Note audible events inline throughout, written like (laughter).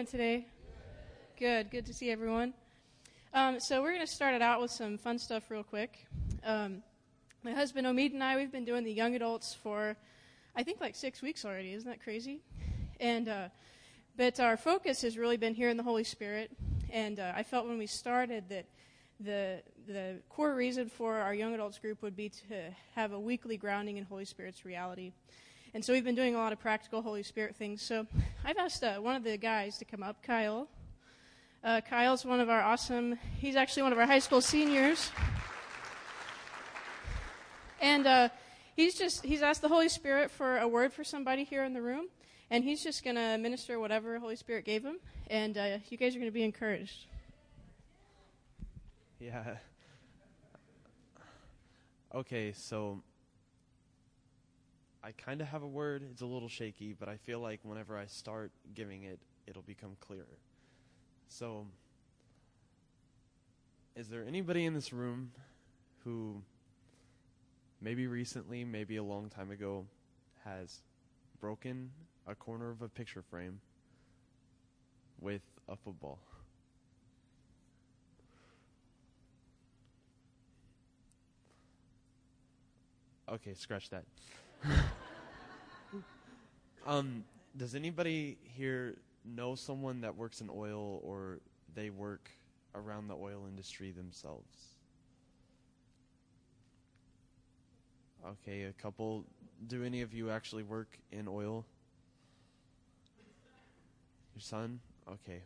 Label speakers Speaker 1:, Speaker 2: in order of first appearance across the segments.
Speaker 1: doing today? Good. Good to see everyone. Um, so we're going to start it out with some fun stuff real quick. Um, my husband Omid and I, we've been doing the young adults for, I think, like six weeks already. Isn't that crazy? And uh, but our focus has really been here in the Holy Spirit. And uh, I felt when we started that the the core reason for our young adults group would be to have a weekly grounding in Holy Spirit's reality. And so we've been doing a lot of practical Holy Spirit things. So I've asked uh, one of the guys to come up, Kyle. Uh, Kyle's one of our awesome, he's actually one of our high school seniors. And uh, he's just, he's asked the Holy Spirit for a word for somebody here in the room. And he's just going to minister whatever Holy Spirit gave him. And uh, you guys are going to be encouraged.
Speaker 2: Yeah. Okay, so I kind of have a word. It's a little shaky, but I feel like whenever I start giving it, it'll become clearer. So, is there anybody in this room who maybe recently, maybe a long time ago, has broken a corner of a picture frame with a football? Okay, scratch that. (laughs) um, does anybody here know someone that works in oil or they work around the oil industry themselves? Okay, a couple. Do any of you actually work in oil? Your son? Okay.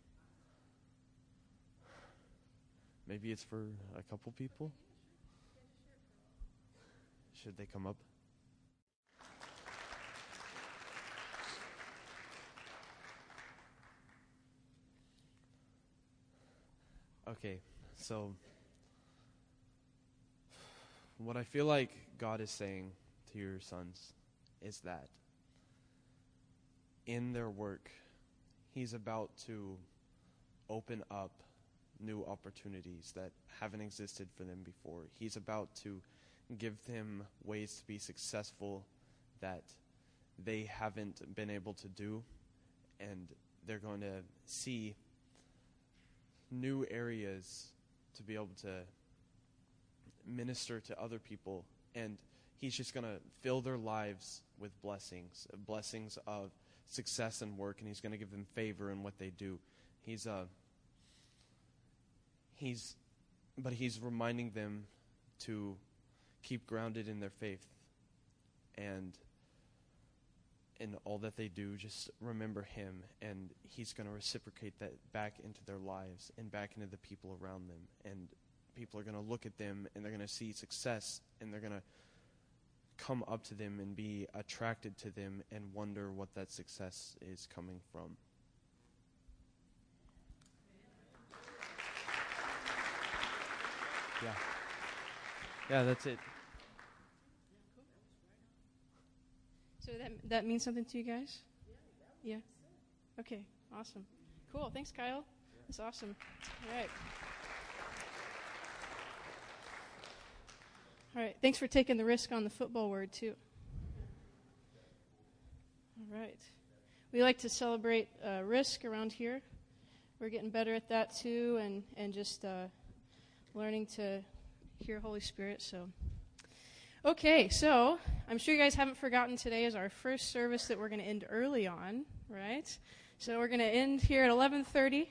Speaker 2: Maybe it's for a couple people? Should they come up? Okay, so what I feel like God is saying to your sons is that in their work, He's about to open up new opportunities that haven't existed for them before. He's about to give them ways to be successful that they haven't been able to do, and they're going to see new areas to be able to minister to other people. And he's just going to fill their lives with blessings blessings of success and work and he's going to give them favor in what they do. He's uh he's but he's reminding them to keep grounded in their faith and in all that they do, just remember Him, and He's going to reciprocate that back into their lives and back into the people around them. And people are going to look at them and they're going to see success, and they're going to come up to them and be attracted to them and wonder what that success is coming from. Yeah. Yeah, that's it.
Speaker 1: So that that means something to you guys? Yeah. Okay. Awesome. Cool. Thanks, Kyle. That's awesome. All right. All right. Thanks for taking the risk on the football word too. All right. We like to celebrate uh, risk around here. We're getting better at that too, and and just uh, learning to hear Holy Spirit. So. Okay, so I'm sure you guys haven't forgotten today is our first service that we're going to end early on, right? So we're going to end here at 11:30.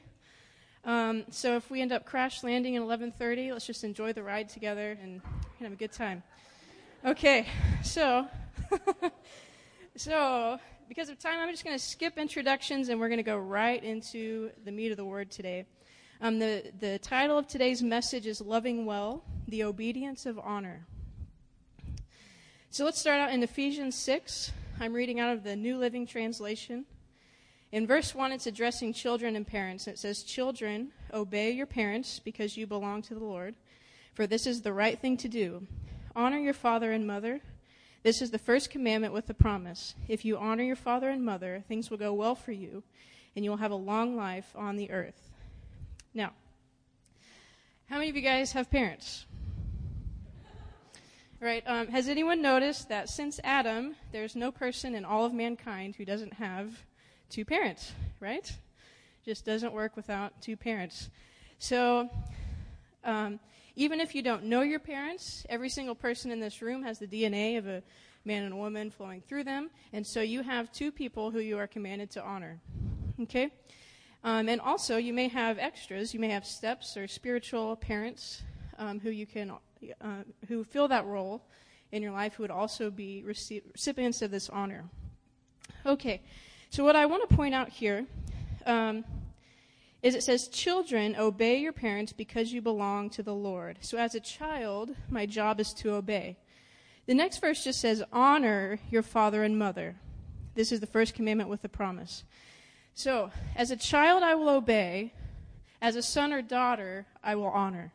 Speaker 1: Um, so if we end up crash landing at 11:30, let's just enjoy the ride together and have a good time. Okay, so (laughs) so because of time, I'm just going to skip introductions and we're going to go right into the meat of the word today. Um, the the title of today's message is "Loving Well: The Obedience of Honor." So let's start out in Ephesians 6. I'm reading out of the New Living Translation. In verse 1, it's addressing children and parents. It says, Children, obey your parents because you belong to the Lord, for this is the right thing to do. Honor your father and mother. This is the first commandment with the promise. If you honor your father and mother, things will go well for you, and you'll have a long life on the earth. Now, how many of you guys have parents? Right? Um, has anyone noticed that since Adam, there's no person in all of mankind who doesn't have two parents, right? Just doesn't work without two parents. So, um, even if you don't know your parents, every single person in this room has the DNA of a man and a woman flowing through them. And so you have two people who you are commanded to honor. Okay? Um, and also, you may have extras. You may have steps or spiritual parents um, who you can, uh, who fill that role in your life, who would also be recipients of this honor. Okay, so what I want to point out here um, is it says, Children, obey your parents because you belong to the Lord. So as a child, my job is to obey. The next verse just says, Honor your father and mother. This is the first commandment with a promise. So, as a child, I will obey. As a son or daughter, I will honor.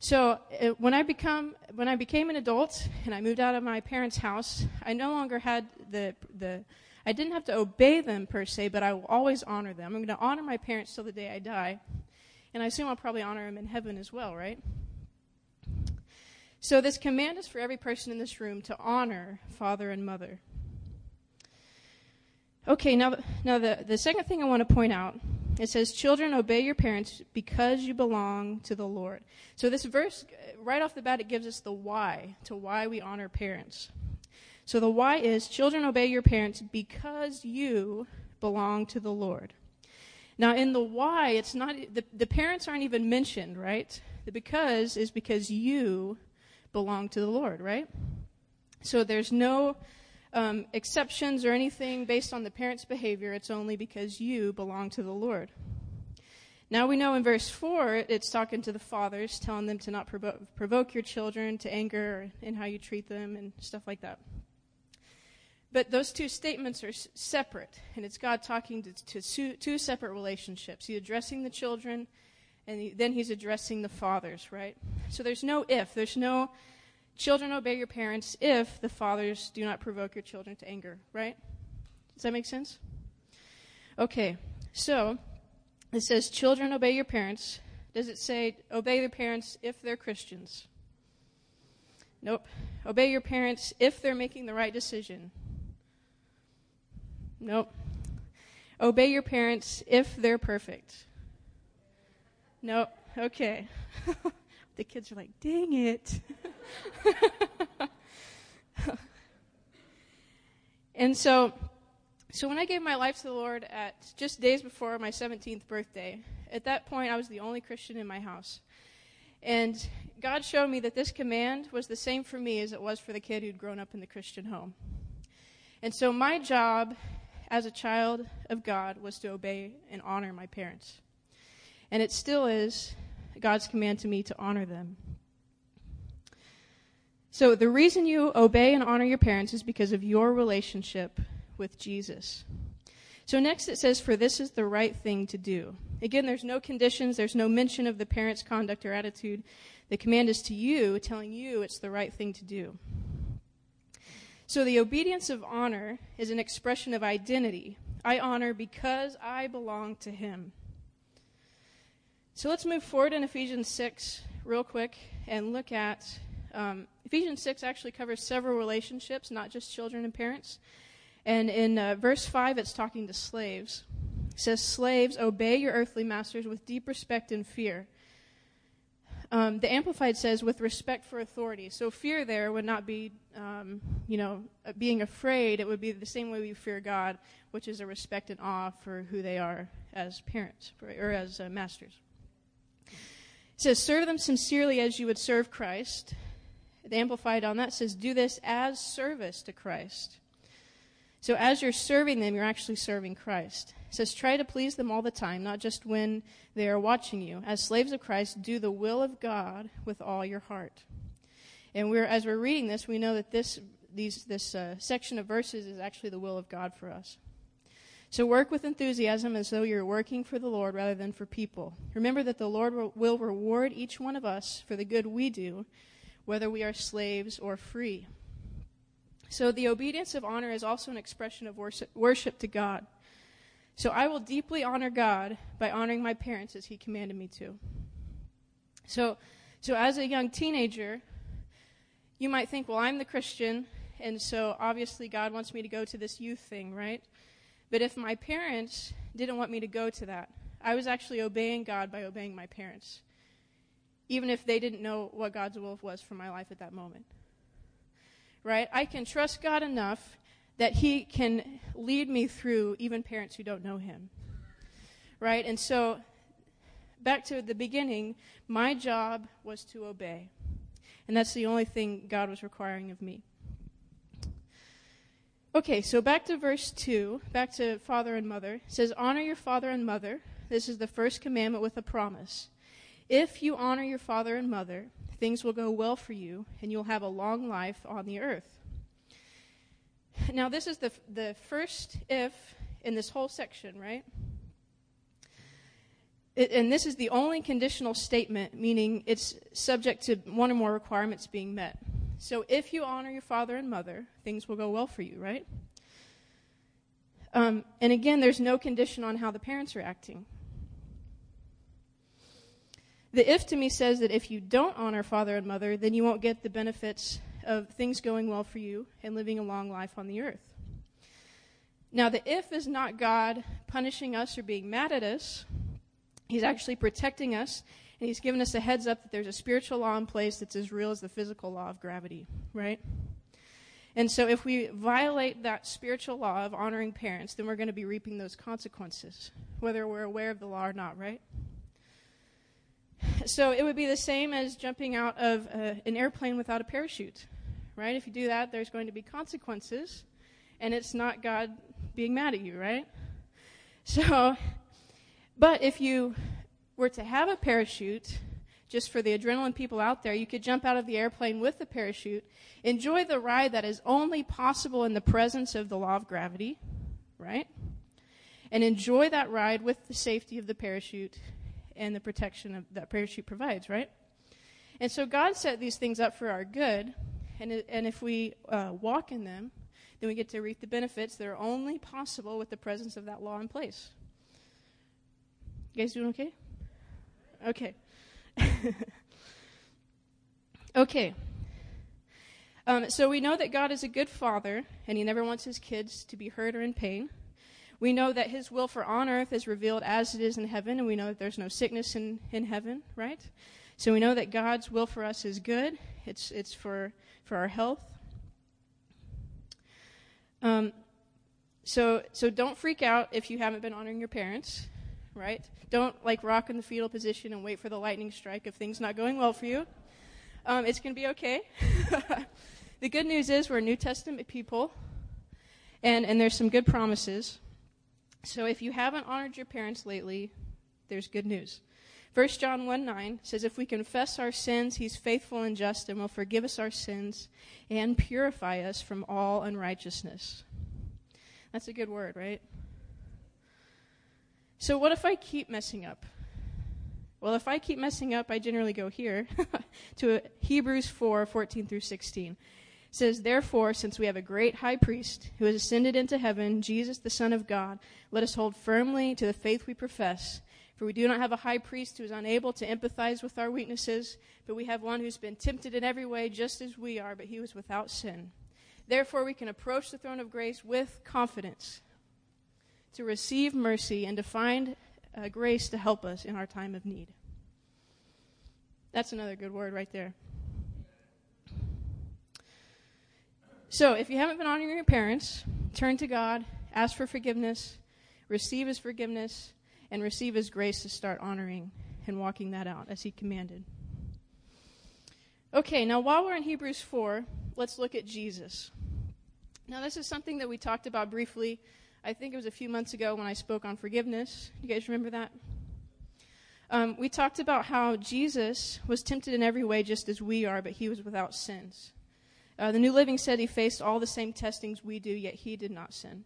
Speaker 1: So, uh, when I become when I became an adult and I moved out of my parents' house, I no longer had the the I didn't have to obey them per se, but I will always honor them. I'm going to honor my parents till the day I die. And I assume I'll probably honor them in heaven as well, right? So, this command is for every person in this room to honor father and mother. Okay, now, now the, the second thing I want to point out it says, Children, obey your parents because you belong to the Lord. So, this verse, right off the bat, it gives us the why to why we honor parents. So the why is children obey your parents because you belong to the Lord. Now in the why, it's not the, the parents aren't even mentioned, right? The because is because you belong to the Lord, right? So there's no um, exceptions or anything based on the parent's behavior. It's only because you belong to the Lord. Now we know in verse 4, it's talking to the fathers, telling them to not provo- provoke your children to anger in how you treat them and stuff like that. But those two statements are s- separate, and it's God talking to, to two, two, separate relationships. He's addressing the children, and he, then he's addressing the fathers, right? So there's no if. There's no children obey your parents if the fathers do not provoke your children to anger, right? Does that make sense? Okay, so it says children obey your parents. Does it say obey their parents if they're Christians? Nope. Obey your parents if they're making the right decision. Nope. Obey your parents if they're perfect. Nope. Okay. (laughs) the kids are like, dang it. (laughs) (laughs) and so, so when I gave my life to the Lord at just days before my 17th birthday, at that point I was the only Christian in my house. And God showed me that this command was the same for me as it was for the kid who'd grown up in the Christian home. And so my job as a child of God was to obey and honor my parents. And it still is God's command to me to honor them. So the reason you obey and honor your parents is because of your relationship with Jesus. So next it says, For this is the right thing to do. Again, there's no conditions, there's no mention of the parent's conduct or attitude. The command is to you, telling you it's the right thing to do. So the obedience of honor is an expression of identity. I honor because I belong to Him. So let's move forward in Ephesians 6 real quick and look at. Um, Ephesians 6 actually covers several relationships, not just children and parents. And in uh, verse 5, it's talking to slaves. It says, Slaves, obey your earthly masters with deep respect and fear um, the Amplified says, with respect for authority. So fear there would not be, um, you know, uh, being afraid. It would be the same way we fear God, which is a respect and awe for who they are as parents or as uh, masters. It says, serve them sincerely as you would serve Christ. The Amplified on that says, do this as service to Christ. So as you're serving them, you're actually serving Christ. It says, try to please them all the time, not just when they are watching you. As slaves of Christ, do the will of God with all your heart. And we're, as we're reading this, we know that this, these, this uh, section of verses is actually the will of God for us. So work with enthusiasm as though you're working for the Lord rather than for people. Remember that the Lord will reward each one of us for the good we do, whether we are slaves or free. So the obedience of honor is also an expression of worship, to God. So I will deeply honor God by honoring my parents as He commanded me to. So, so as a young teenager, you might think, well, I'm the Christian, and so obviously God wants me to go to this youth thing, right? But if my parents didn't want me to go to that. I was actually obeying God by obeying my parents, even if they didn't know what God's will was for my life at that moment. Right? I can trust God enough that He can lead me through even parents who don't know Him. Right? And so, back to the beginning, my job was to obey. And that's the only thing God was requiring of me. Okay, so back to verse 2, back to father and mother. It says, Honor your father and mother. This is the first commandment with a promise. If you honor your father and mother, things will go well for you, and you'll have a long life on the earth. Now, this is the, the first if in this whole section, right? It, and this is the only conditional statement, meaning it's subject to one or more requirements being met. So if you honor your father and mother, things will go well for you, right? Um, and again, there's no condition on how the parents are acting. The if to me says that if you don't honor father and mother, then you won't get the benefits of things going well for you and living a long life on the earth. Now, the if is not God punishing us or being mad at us. He's actually protecting us and he's given us a heads up that there's a spiritual law in place that's as real as the physical law of gravity, right? And so if we violate that spiritual law of honoring parents, then we're going to be reaping those consequences, whether we're aware of the law or not, right? (laughs) So it would be the same as jumping out of uh, an airplane without a parachute, right? If you do that, there's going to be consequences, and it's not God being mad at you, right? (laughs) So, but if you were to have a parachute, just for the adrenaline people out there, you could jump out of the airplane with the parachute, enjoy the ride that is only possible in the presence of the law of gravity, right? And enjoy that ride with the safety of the parachute and the protection of, that parachute provides, right? And so God set these things up for our good, and, and if we uh, walk in them, then we get to reap the benefits that are only possible with the presence of that law in place. You guys doing okay? Okay. (laughs) okay. Um, so we know that God is a good father, and he never wants his kids to be hurt or in pain. We know that his will for on earth is revealed as it is in heaven, and we know that there's no sickness in, in heaven, right? So we know that God's will for us is good. It's, it's for, for our health. Um, so, so don't freak out if you haven't been honoring your parents right? Don't like rock in the fetal position and wait for the lightning strike if things not going well for you. Um, it's going to be okay. (laughs) the good news is we're New Testament people, and, and there's some good promises. So if you haven't honored your parents lately, there's good news. 1 John 1 9 says, If we confess our sins, he's faithful and just and will forgive us our sins and purify us from all unrighteousness. That's a good word, right? So, what if I keep messing up? Well, if I keep messing up, I generally go here (laughs) to Hebrews 4 14 through 16. It says, Therefore, since we have a great high priest who has ascended into heaven, Jesus, the Son of God, let us hold firmly to the faith we profess. For we do not have a high priest who is unable to empathize with our weaknesses, but we have one who's been tempted in every way, just as we are, but he was without sin. Therefore, we can approach the throne of grace with confidence to receive mercy and to find uh, grace to help us in our time of need. That's another good word right there. So, if you haven't been honoring your parents, turn to God, ask for forgiveness, receive His forgiveness, and receive His grace to start honoring and walking that out as He commanded. Okay, now while we're in Hebrews 4, let's look at Jesus. Now, this is something that we talked about briefly I think it was a few months ago when I spoke on forgiveness. You guys remember that? Um, we talked about how Jesus was tempted in every way just as we are, but he was without sins. Uh, the New Living said he faced all the same testings we do, yet he did not sin.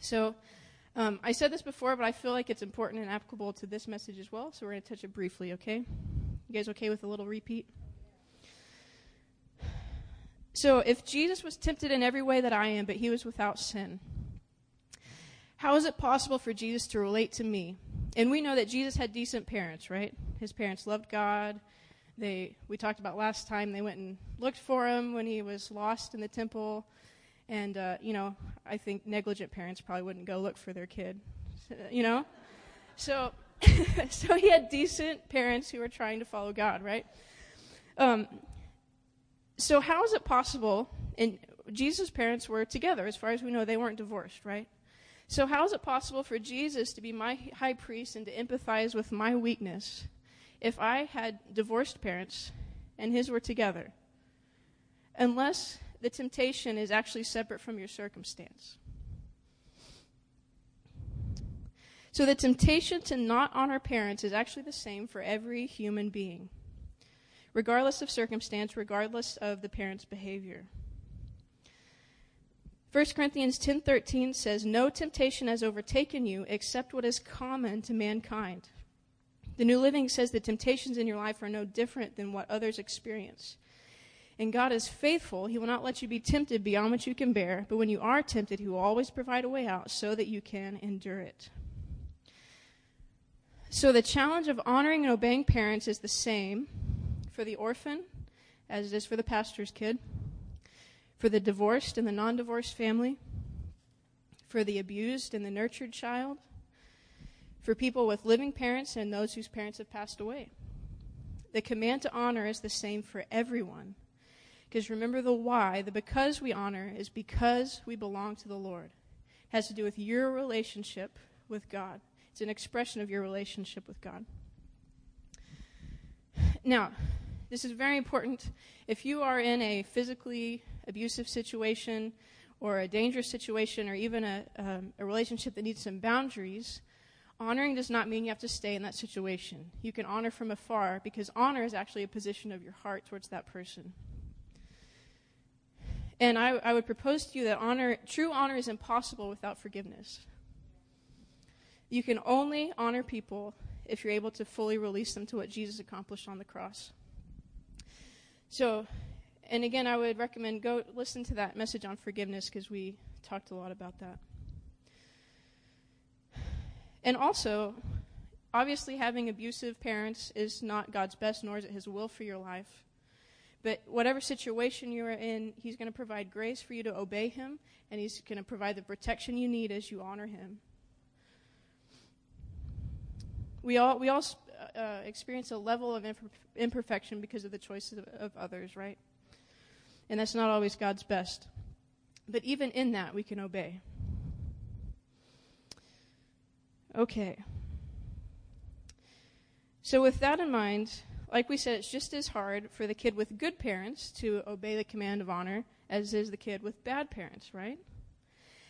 Speaker 1: So um, I said this before, but I feel like it's important and applicable to this message as well, so we're going to touch it briefly, okay? You guys okay with a little repeat? So if Jesus was tempted in every way that I am, but he was without sin, how is it possible for Jesus to relate to me? And we know that Jesus had decent parents, right? His parents loved God. They we talked about last time they went and looked for him when he was lost in the temple. And uh, you know, I think negligent parents probably wouldn't go look for their kid. you know? So, (laughs) so he had decent parents who were trying to follow God, right? Um, so how is it possible? And Jesus' parents were together, as far as we know, they weren't divorced, right? So how is it possible for Jesus to be my high priest and to empathize with my weakness if I had divorced parents and his were together? Unless the temptation is actually separate from your circumstance. So the temptation to not honor parents is actually the same for every human being, regardless of circumstance, regardless of the parent's behavior. 1 Corinthians 10:13 says, "No temptation has overtaken you except what is common to mankind." The New Living says the temptations in your life are no different than what others experience. And God is faithful. He will not let you be tempted beyond what you can bear, but when you are tempted, He will always provide a way out so that you can endure it. So the challenge of honoring and obeying parents is the same for the orphan as it is for the pastor's kid, for the divorced and the non divorced family, for the abused and the nurtured child, for people with living parents and those whose parents have passed away. The command to honor is the same for everyone. Because remember the why, the because we honor is because we belong to the Lord. It has to do with your relationship with God. It's an expression of your relationship with God. Now, this is very important. If you are in a physically abusive situation or a dangerous situation or even a, um, a relationship that needs some boundaries, honoring does not mean you have to stay in that situation. You can honor from afar because honor is actually a position of your heart towards that person. And I, I would propose to you that honor, true honor is impossible without forgiveness. You can only honor people if you're able to fully release them to what Jesus accomplished on the cross. So, and again, I would recommend go listen to that message on forgiveness because we talked a lot about that. And also, obviously, having abusive parents is not God's best, nor is it His will for your life. But whatever situation you're in, He's going to provide grace for you to obey Him, and He's going to provide the protection you need as you honor Him we all we all uh, uh, experience a level of imperfection because of the choices of, of others, right? And that's not always God's best. But even in that, we can obey. Okay. So, with that in mind, like we said, it's just as hard for the kid with good parents to obey the command of honor as is the kid with bad parents, right?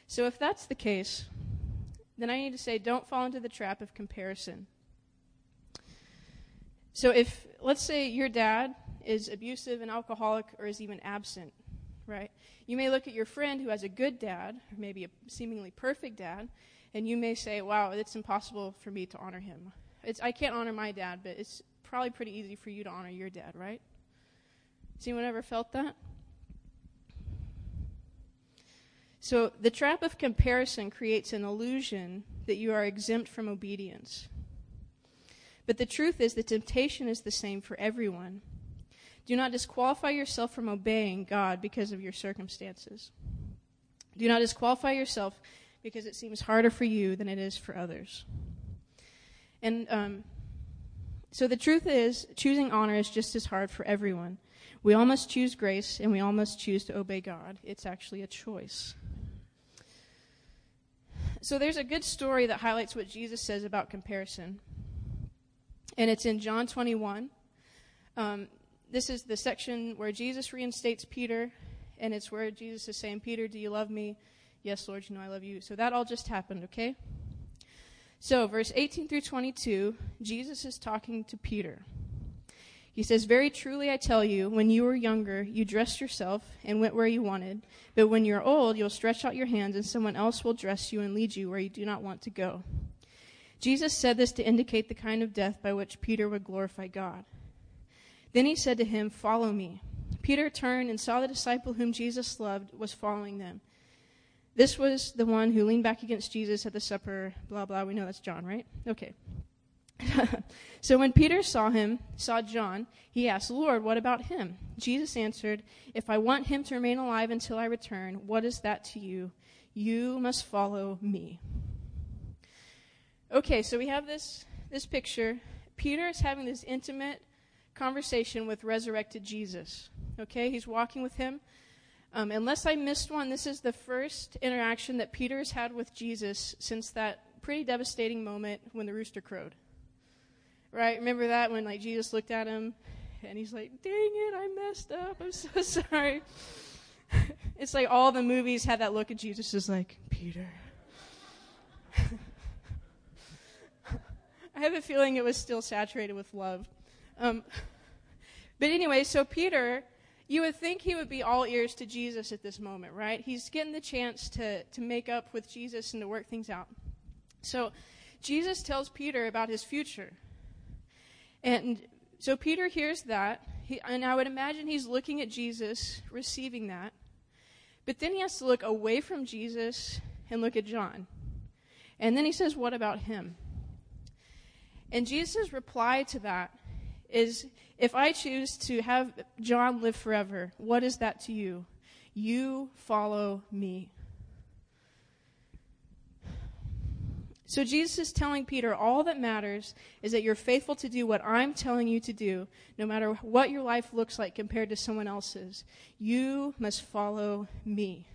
Speaker 1: So, if that's the case, then I need to say don't fall into the trap of comparison. So if, let's say, your dad is abusive and alcoholic or is even absent, right? You may look at your friend who has a good dad, or maybe a seemingly perfect dad, and you may say, wow, it's impossible for me to honor him. It's, I can't honor my dad, but it's probably pretty easy for you to honor your dad, right? Has anyone ever felt that? So the trap of comparison creates an illusion that you are exempt from obedience. But the truth is, the temptation is the same for everyone. Do not disqualify yourself from obeying God because of your circumstances. Do not disqualify yourself because it seems harder for you than it is for others. And um, so the truth is, choosing honor is just as hard for everyone. We all must choose grace and we all must choose to obey God. It's actually a choice. So there's a good story that highlights what Jesus says about comparison and it's in John 21. Um, this is the section where Jesus reinstates Peter, and it's where Jesus is saying, Peter, do you love me? Yes, Lord, you know I love you. So that all just happened, okay? So, verse 18 through 22, Jesus is talking to Peter. He says, Very truly I tell you, when you were younger, you dressed yourself and went where you wanted. But when you're old, you'll stretch out your hands, and someone else will dress you and lead you where you do not want to go. Jesus said this to indicate the kind of death by which Peter would glorify God. Then he said to him, Follow me. Peter turned and saw the disciple whom Jesus loved was following them. This was the one who leaned back against Jesus at the supper, blah, blah. We know that's John, right? Okay. (laughs) so when Peter saw him, saw John, he asked, Lord, what about him? Jesus answered, If I want him to remain alive until I return, what is that to you? You must follow me. Okay, so we have this this picture. Peter is having this intimate conversation with resurrected Jesus. Okay, he's walking with him. Um, unless I missed one, this is the first interaction that Peter has had with Jesus since that pretty devastating moment when the rooster crowed. Right? Remember that when like Jesus looked at him and he's like, "Dang it, I messed up. I'm so (laughs) sorry." (laughs) it's like all the movies had that look at Jesus is like, "Peter." (laughs) I have a feeling it was still saturated with love. Um, but anyway, so Peter, you would think he would be all ears to Jesus at this moment, right? He's getting the chance to, to make up with Jesus and to work things out. So Jesus tells Peter about his future. And so Peter hears that, he, and I would imagine he's looking at Jesus, receiving that. But then he has to look away from Jesus and look at John. And then he says, What about him? And Jesus' reply to that is if I choose to have John live forever, what is that to you? You follow me. So Jesus is telling Peter, all that matters is that you're faithful to do what I'm telling you to do, no matter what your life looks like compared to someone else's. You must follow me.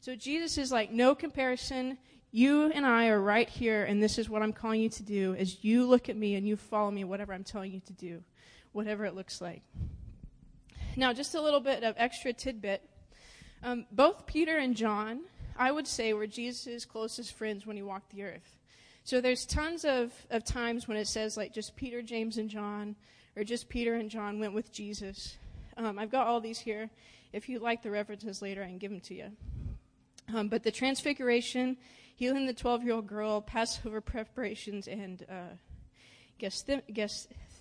Speaker 1: So Jesus is like, no comparison. You and I are right here, and this is what I'm calling you to do, is you look at me and you follow me, whatever I'm telling you to do, whatever it looks like. Now, just a little bit of extra tidbit. Um, both Peter and John, I would say, were Jesus' closest friends when he walked the earth. So there's tons of, of times when it says, like, just Peter, James, and John, or just Peter and John went with Jesus. Um, I've got all these here. If you like the references later, I can give them to you. Um, but the Transfiguration healing the 12 year old girl, Passover preparations, and uh,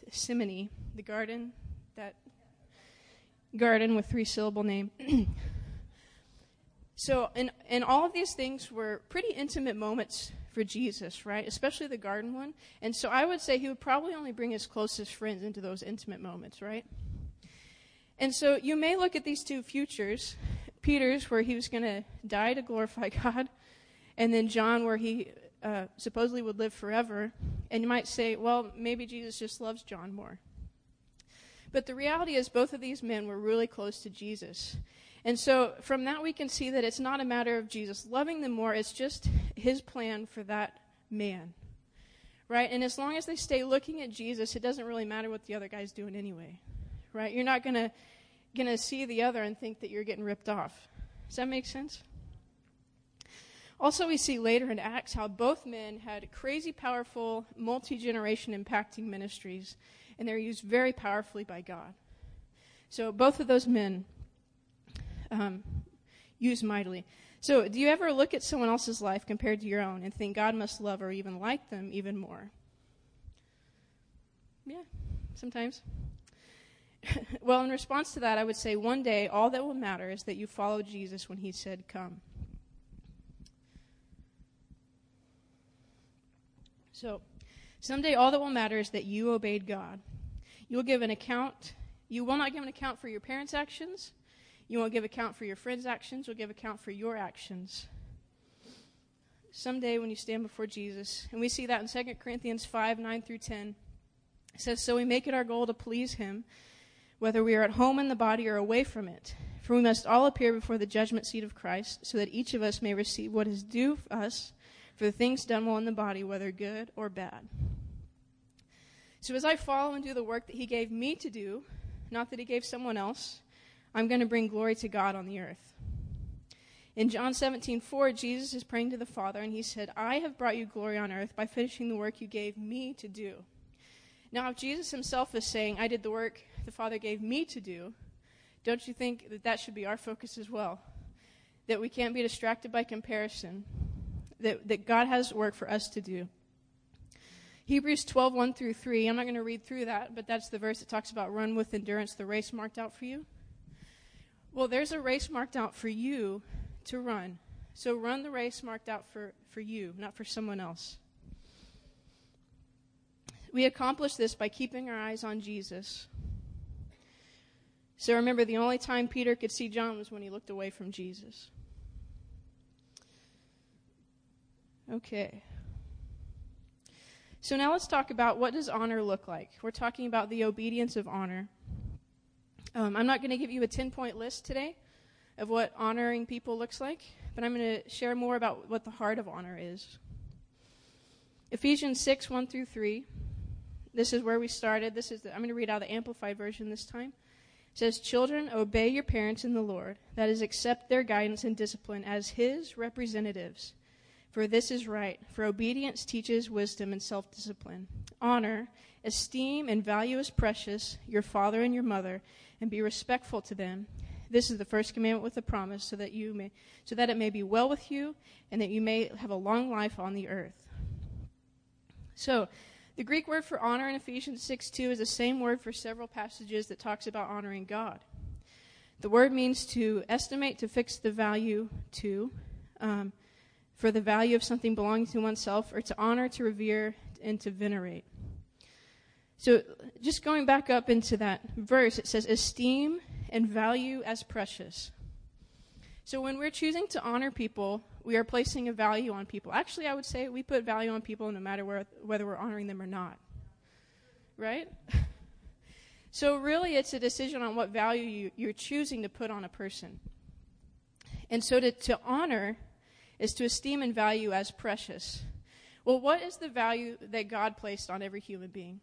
Speaker 1: Gethsemane, the garden, that garden with three syllable name. (clears throat) so, and, and all of these things were pretty intimate moments for Jesus, right? Especially the garden one. And so I would say he would probably only bring his closest friends into those intimate moments, right? And so you may look at these two futures Peter's, where he was going to die to glorify (laughs) God, and then John, where he uh, supposedly would live forever. And you might say, well, maybe Jesus just loves John more. But the reality is, both of these men were really close to Jesus. And so from that, we can see that it's not a matter of Jesus loving them more, it's just his plan for that man. Right? And as long as they stay looking at Jesus, it doesn't really matter what the other guy's doing anyway. Right? You're not going to going to see the other and think that you're getting ripped off. Does that make sense? Also, we see later in Acts how both men had crazy powerful, multi generation impacting ministries, and they're used very powerfully by God. So, both of those men um, used mightily. So, do you ever look at someone else's life compared to your own and think God must love or even like them even more? Yeah, sometimes. (laughs) well, in response to that, I would say one day all that will matter is that you follow Jesus when he said, Come. So, someday all that will matter is that you obeyed God. You will give an account. You will not give an account for your parents' actions. You won't give account for your friends' actions. You'll give account for your actions. Someday when you stand before Jesus, and we see that in 2 Corinthians 5 9 through 10, it says, So we make it our goal to please Him, whether we are at home in the body or away from it. For we must all appear before the judgment seat of Christ, so that each of us may receive what is due us for the things done while in the body, whether good or bad. So as I follow and do the work that He gave me to do, not that He gave someone else, I'm going to bring glory to God on the earth. In John 17, 4, Jesus is praying to the Father, and he said, I have brought you glory on earth by finishing the work you gave me to do. Now, if Jesus himself is saying, I did the work the Father gave me to do, don't you think that that should be our focus as well? That we can't be distracted by comparison, that, that God has work for us to do. Hebrews 12, 1 through 3. I'm not going to read through that, but that's the verse that talks about run with endurance the race marked out for you. Well, there's a race marked out for you to run. So run the race marked out for, for you, not for someone else. We accomplish this by keeping our eyes on Jesus. So remember, the only time Peter could see John was when he looked away from Jesus. Okay. So now let's talk about what does honor look like. We're talking about the obedience of honor. Um, I'm not going to give you a 10 point list today of what honoring people looks like, but I'm going to share more about what the heart of honor is. Ephesians 6 1 through 3. This is where we started. This is the, I'm going to read out the amplified version this time. It says, "Children, obey your parents in the Lord. That is, accept their guidance and discipline as His representatives." For this is right, for obedience teaches wisdom and self discipline. Honor, esteem, and value as precious your father and your mother, and be respectful to them. This is the first commandment with a promise, so that you may so that it may be well with you, and that you may have a long life on the earth. So the Greek word for honor in Ephesians 6 2 is the same word for several passages that talks about honoring God. The word means to estimate, to fix the value to. Um, for the value of something belonging to oneself, or to honor, to revere, and to venerate. So, just going back up into that verse, it says, esteem and value as precious. So, when we're choosing to honor people, we are placing a value on people. Actually, I would say we put value on people no matter where, whether we're honoring them or not. Right? (laughs) So, really, it's a decision on what value you, you're choosing to put on a person. And so, to, to honor is to esteem and value as precious. Well, what is the value that God placed on every human being?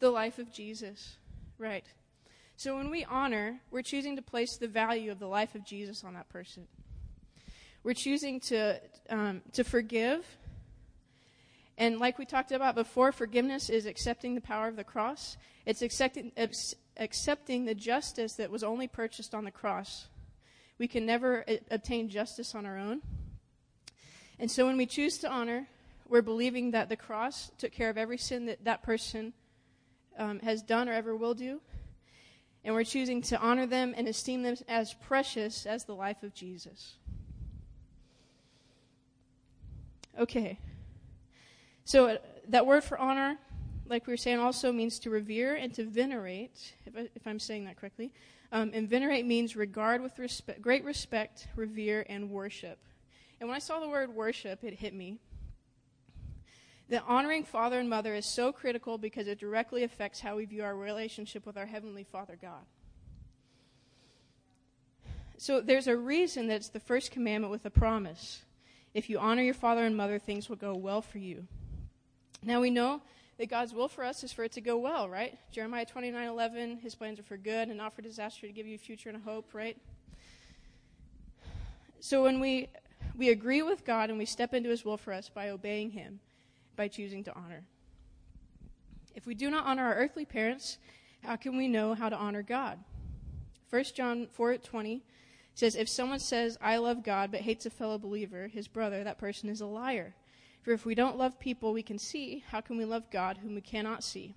Speaker 1: The life of Jesus. Right. So when we honor, we're choosing to place the value of the life of Jesus on that person. We're choosing to, um, to forgive. And like we talked about before, forgiveness is accepting the power of the cross. It's accepting, accepting the justice that was only purchased on the cross we can never uh, obtain justice on our own. And so when we choose to honor, we're believing that the cross took care of every sin that that person um, has done or ever will do. And we're choosing to honor them and esteem them as precious as the life of Jesus. Okay. So uh, that word for honor, like we were saying, also means to revere and to venerate, if, I, if I'm saying that correctly. Um, and venerate means regard with great respect, revere, and worship. And when I saw the word worship, it hit me. That honoring father and mother is so critical because it directly affects how we view our relationship with our Heavenly Father God. So there's a reason that it's the first commandment with a promise. If you honor your father and mother, things will go well for you. Now we know that God's will for us is for it to go well, right? Jeremiah 29 11, his plans are for good and not for disaster to give you a future and a hope, right? So when we, we agree with God and we step into his will for us by obeying him, by choosing to honor. If we do not honor our earthly parents, how can we know how to honor God? 1 John 4:20 says if someone says I love God but hates a fellow believer, his brother, that person is a liar. For if we don't love people we can see, how can we love God whom we cannot see?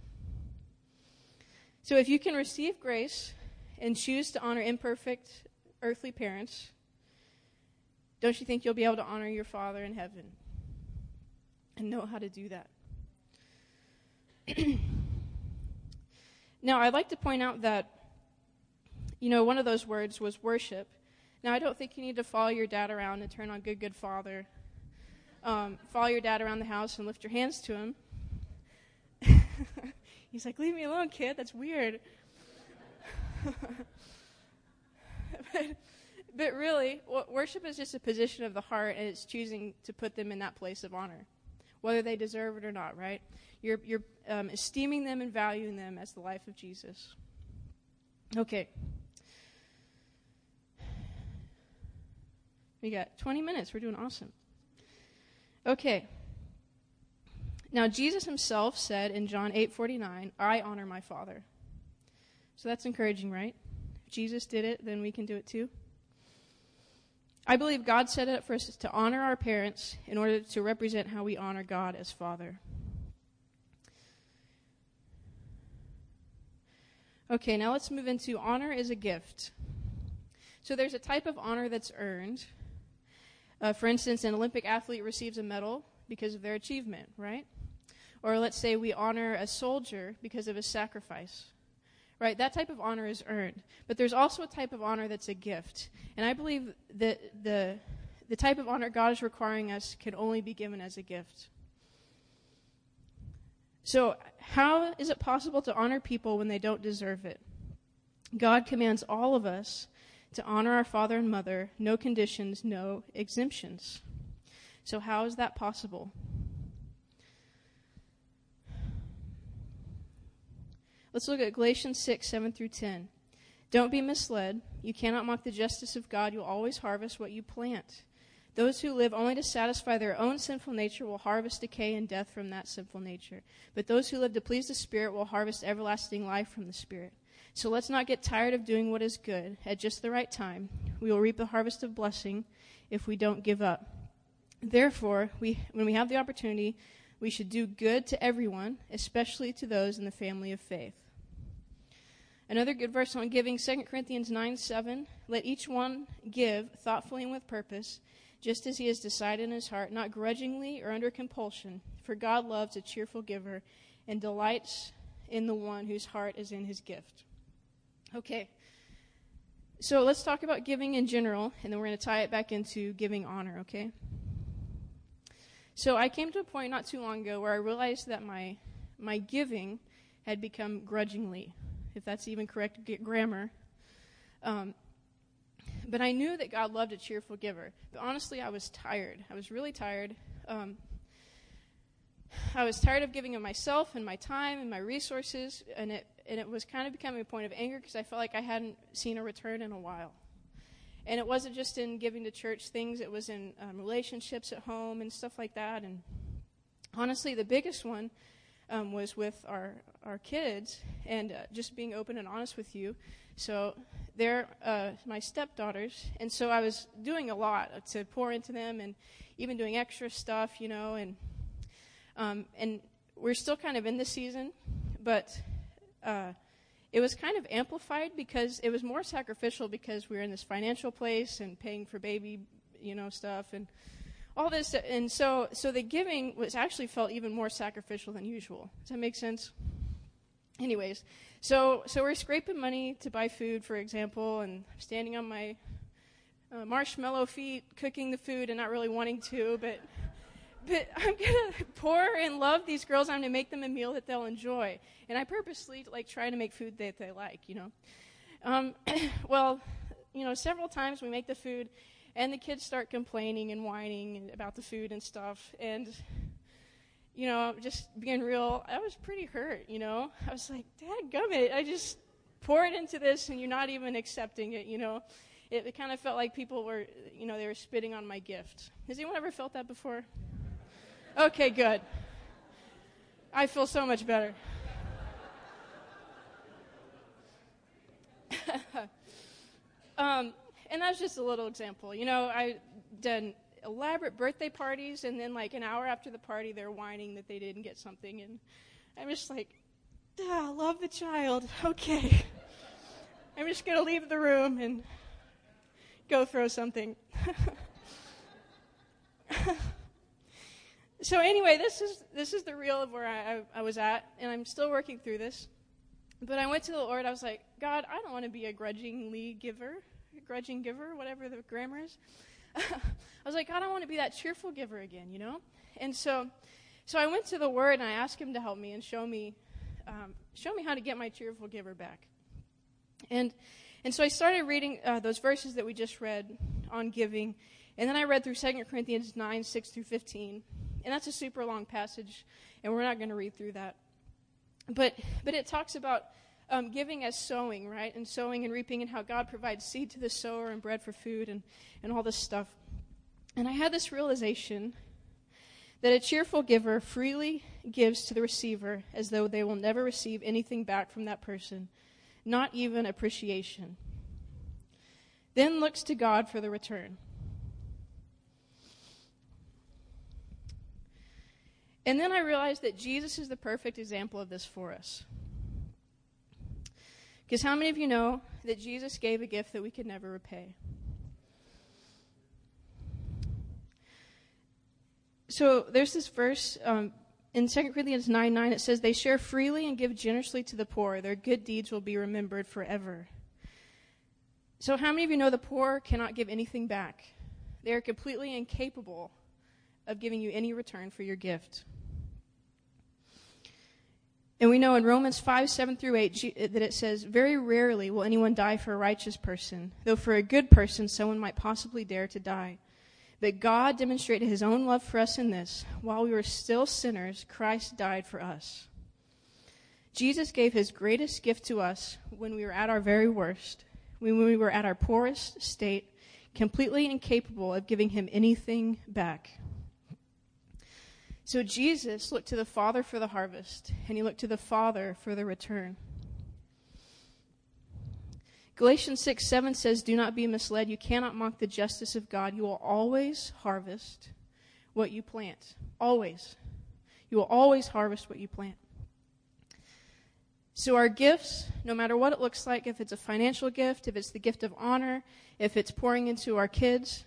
Speaker 1: So if you can receive grace and choose to honor imperfect earthly parents, don't you think you'll be able to honor your Father in heaven and know how to do that? (clears throat) now, I'd like to point out that, you know, one of those words was worship. Now, I don't think you need to follow your dad around and turn on Good Good Father um, follow your dad around the house and lift your hands to him. (laughs) He's like, Leave me alone, kid. That's weird. (laughs) but, but really, worship is just a position of the heart, and it's choosing to put them in that place of honor, whether they deserve it or not, right? You're, you're um, esteeming them and valuing them as the life of Jesus. Okay. We got 20 minutes. We're doing awesome. Okay. Now Jesus himself said in John 8:49, "I honor my Father." So that's encouraging, right? If Jesus did it, then we can do it too. I believe God set it up for us to honor our parents in order to represent how we honor God as Father. Okay, now let's move into honor is a gift. So there's a type of honor that's earned, uh, for instance, an Olympic athlete receives a medal because of their achievement, right? Or let's say we honor a soldier because of his sacrifice, right? That type of honor is earned. But there's also a type of honor that's a gift. And I believe that the, the type of honor God is requiring us can only be given as a gift. So, how is it possible to honor people when they don't deserve it? God commands all of us to honor our father and mother, no conditions, no exemptions. So, how is that possible? Let's look at Galatians 6, 7 through 10. Don't be misled. You cannot mock the justice of God. You'll always harvest what you plant. Those who live only to satisfy their own sinful nature will harvest decay and death from that sinful nature. But those who live to please the Spirit will harvest everlasting life from the Spirit. So let's not get tired of doing what is good. At just the right time, we will reap the harvest of blessing if we don't give up. Therefore, we, when we have the opportunity, we should do good to everyone, especially to those in the family of faith. Another good verse on giving, 2 Corinthians 9 7. Let each one give thoughtfully and with purpose, just as he has decided in his heart, not grudgingly or under compulsion. For God loves a cheerful giver and delights in the one whose heart is in his gift. Okay, so let's talk about giving in general, and then we're going to tie it back into giving honor, okay? So I came to a point not too long ago where I realized that my, my giving had become grudgingly if that's even correct grammar. Um, but I knew that God loved a cheerful giver. But honestly, I was tired. I was really tired. Um, I was tired of giving of myself and my time and my resources, and it and it was kind of becoming a point of anger because I felt like I hadn't seen a return in a while. And it wasn't just in giving to church things; it was in um, relationships at home and stuff like that. And honestly, the biggest one um, was with our our kids and uh, just being open and honest with you. So they're uh, my stepdaughters, and so I was doing a lot to pour into them, and even doing extra stuff, you know, and um, and we're still kind of in this season, but uh, it was kind of amplified because it was more sacrificial because we were in this financial place and paying for baby, you know, stuff and all this, and so so the giving was actually felt even more sacrificial than usual. Does that make sense? Anyways, so so we're scraping money to buy food, for example, and standing on my uh, marshmallow feet, cooking the food, and not really wanting to, but but (laughs) I'm gonna pour and love these girls. I'm gonna make them a meal that they'll enjoy, and I purposely like try to make food that they like, you know. Um, (coughs) well, you know, several times we make the food and the kids start complaining and whining about the food and stuff. And, you know, just being real, I was pretty hurt, you know. I was like, Dad gummit, I just poured into this and you're not even accepting it, you know. It, it kind of felt like people were, you know, they were spitting on my gift. Has anyone ever felt that before? Okay, good. I feel so much better. (laughs) um, and that's just a little example. You know, I done elaborate birthday parties, and then like an hour after the party, they're whining that they didn't get something, and I'm just like, ah, love the child. Okay, (laughs) I'm just gonna leave the room and go throw something. (laughs) so anyway, this is this is the real of where I, I, I was at, and I'm still working through this. But I went to the Lord. I was like, God, I don't want to be a grudgingly giver grudging giver, whatever the grammar is. (laughs) I was like, God, I want to be that cheerful giver again, you know? And so, so I went to the Word and I asked Him to help me and show me, um, show me how to get my cheerful giver back. And, and so I started reading uh, those verses that we just read on giving, and then I read through 2 Corinthians 9, 6 through 15. And that's a super long passage, and we're not going to read through that. But, but it talks about um, giving as sowing, right? And sowing and reaping, and how God provides seed to the sower and bread for food and, and all this stuff. And I had this realization that a cheerful giver freely gives to the receiver as though they will never receive anything back from that person, not even appreciation. Then looks to God for the return. And then I realized that Jesus is the perfect example of this for us. Because how many of you know that Jesus gave a gift that we could never repay? So there's this verse um, in 2 Corinthians 9 9. It says, They share freely and give generously to the poor. Their good deeds will be remembered forever. So, how many of you know the poor cannot give anything back? they are completely incapable of giving you any return for your gift. And we know in Romans 5, 7 through 8 that it says, Very rarely will anyone die for a righteous person, though for a good person someone might possibly dare to die. But God demonstrated his own love for us in this while we were still sinners, Christ died for us. Jesus gave his greatest gift to us when we were at our very worst, when we were at our poorest state, completely incapable of giving him anything back. So Jesus looked to the Father for the harvest, and he looked to the Father for the return. Galatians 6 7 says, Do not be misled. You cannot mock the justice of God. You will always harvest what you plant. Always. You will always harvest what you plant. So, our gifts, no matter what it looks like, if it's a financial gift, if it's the gift of honor, if it's pouring into our kids,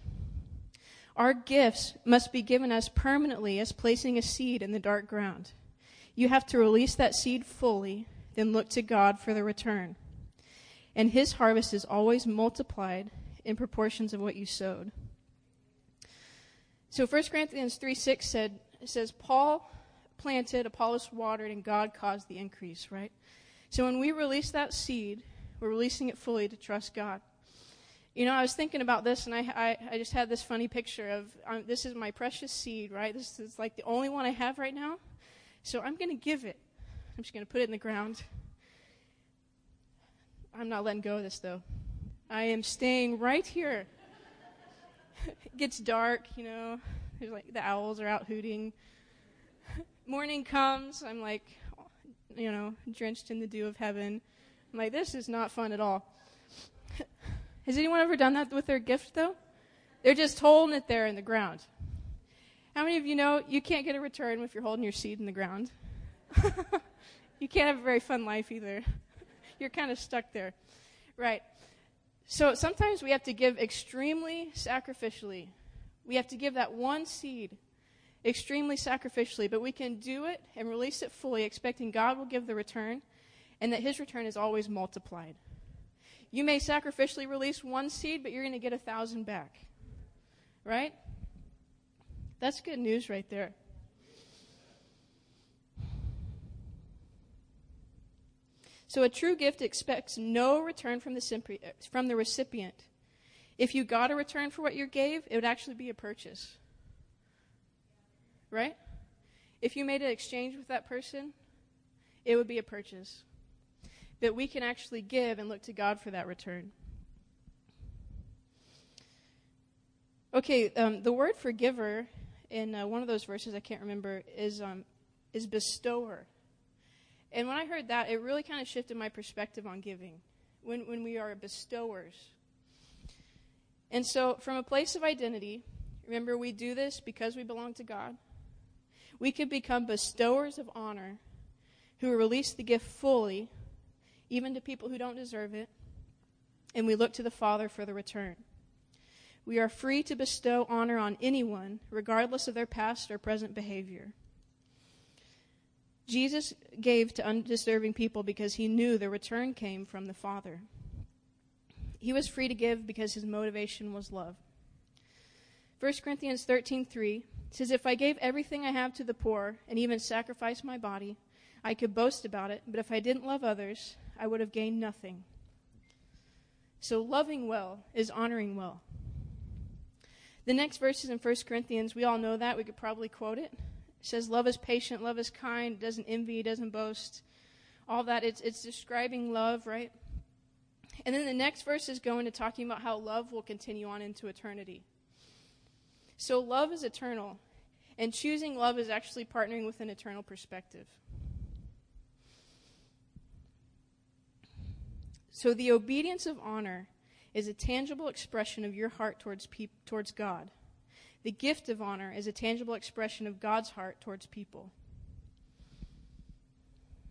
Speaker 1: our gifts must be given us permanently as placing a seed in the dark ground. You have to release that seed fully, then look to God for the return. And his harvest is always multiplied in proportions of what you sowed. So 1 Corinthians 3 6 said, says, Paul planted, Apollos watered, and God caused the increase, right? So when we release that seed, we're releasing it fully to trust God. You know, I was thinking about this, and I, I, I just had this funny picture of um, this is my precious seed, right? This is like the only one I have right now. So I'm going to give it. I'm just going to put it in the ground. I'm not letting go of this, though. I am staying right here. (laughs) it gets dark, you know. There's like the owls are out hooting. (laughs) Morning comes. I'm like, you know, drenched in the dew of heaven. I'm like, this is not fun at all. Has anyone ever done that with their gift, though? They're just holding it there in the ground. How many of you know you can't get a return if you're holding your seed in the ground? (laughs) you can't have a very fun life either. (laughs) you're kind of stuck there. Right. So sometimes we have to give extremely sacrificially. We have to give that one seed extremely sacrificially, but we can do it and release it fully, expecting God will give the return and that His return is always multiplied. You may sacrificially release one seed, but you're going to get a thousand back. Right? That's good news right there. So a true gift expects no return from the, uh, from the recipient. If you got a return for what you gave, it would actually be a purchase. Right? If you made an exchange with that person, it would be a purchase that we can actually give and look to God for that return. Okay, um, the word for giver in uh, one of those verses I can't remember is um, is bestower. And when I heard that, it really kind of shifted my perspective on giving. When when we are bestowers. And so, from a place of identity, remember we do this because we belong to God. We can become bestowers of honor who release the gift fully even to people who don't deserve it, and we look to the Father for the return. We are free to bestow honor on anyone, regardless of their past or present behavior. Jesus gave to undeserving people because he knew the return came from the Father. He was free to give because his motivation was love. 1 Corinthians 13:3 says if I gave everything I have to the poor and even sacrificed my body, I could boast about it, but if I didn't love others, I would have gained nothing. So, loving well is honoring well. The next verses in 1 Corinthians, we all know that. We could probably quote it. It says, Love is patient, love is kind, doesn't envy, doesn't boast. All that. It's, it's describing love, right? And then the next verse is going to talking about how love will continue on into eternity. So, love is eternal. And choosing love is actually partnering with an eternal perspective. So the obedience of honor is a tangible expression of your heart towards, towards God. The gift of honor is a tangible expression of God's heart towards people.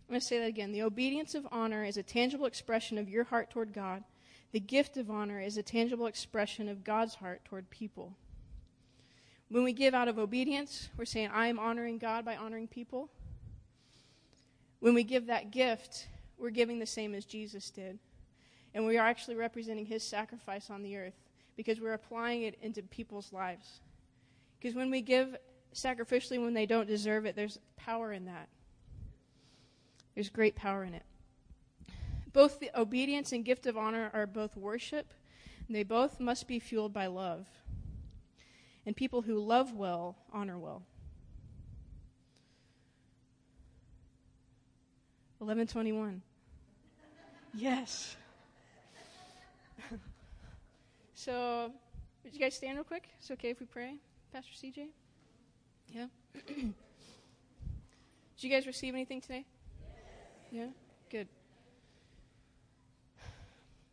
Speaker 1: I'm going to say that again. The obedience of honor is a tangible expression of your heart toward God. The gift of honor is a tangible expression of God's heart toward people. When we give out of obedience, we're saying, I am honoring God by honoring people. When we give that gift, we're giving the same as Jesus did and we are actually representing his sacrifice on the earth. because we're applying it into people's lives. Because when we give sacrificially when they don't deserve it, there's power in that. There's great power in it. Both the obedience and gift of honor are both worship, they both must be fueled by love. And people who love well honor well. 1121. yes. So, would you guys stand real quick? It's okay if we pray? Pastor CJ? Yeah? (clears throat) Did you guys receive anything today? Yeah? Good.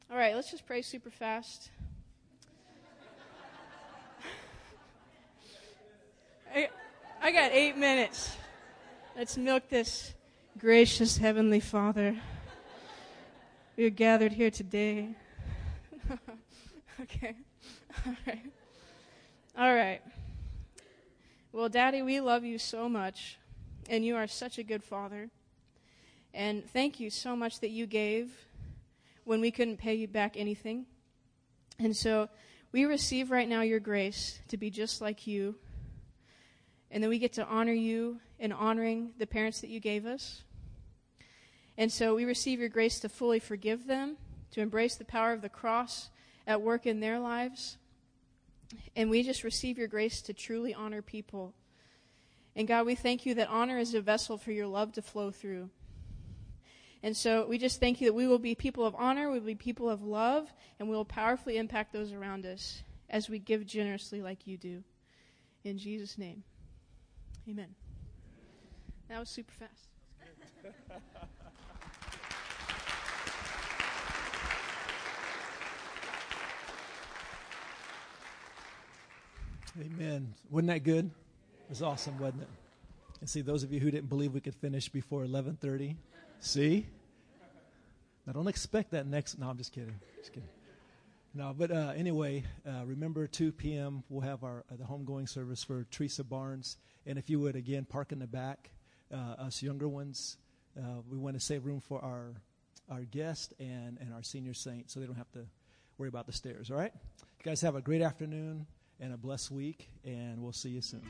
Speaker 1: All right, let's just pray super fast. (laughs) I, I got eight minutes. Let's milk this. Gracious Heavenly Father, we are gathered here today. (laughs) okay. All right. All right. Well, Daddy, we love you so much, and you are such a good father. And thank you so much that you gave when we couldn't pay you back anything. And so we receive right now your grace to be just like you. And then we get to honor you in honoring the parents that you gave us. And so we receive your grace to fully forgive them, to embrace the power of the cross at work in their lives. And we just receive your grace to truly honor people. And God, we thank you that honor is a vessel for your love to flow through. And so we just thank you that we will be people of honor, we will be people of love, and we will powerfully impact those around us as we give generously like you do. In Jesus' name. Amen. That was super fast. (laughs)
Speaker 3: Amen. Wasn't that good? It was awesome, wasn't it? And see, those of you who didn't believe we could finish before 11:30, see? I don't expect that next. No, I'm just kidding. Just kidding. No, but uh, anyway, uh, remember 2 p.m. We'll have our uh, the homegoing service for Teresa Barnes, and if you would again park in the back, uh, us younger ones, uh, we want to save room for our our guest and and our senior saint, so they don't have to worry about the stairs. All right, you guys have a great afternoon and a blessed week, and we'll see you soon.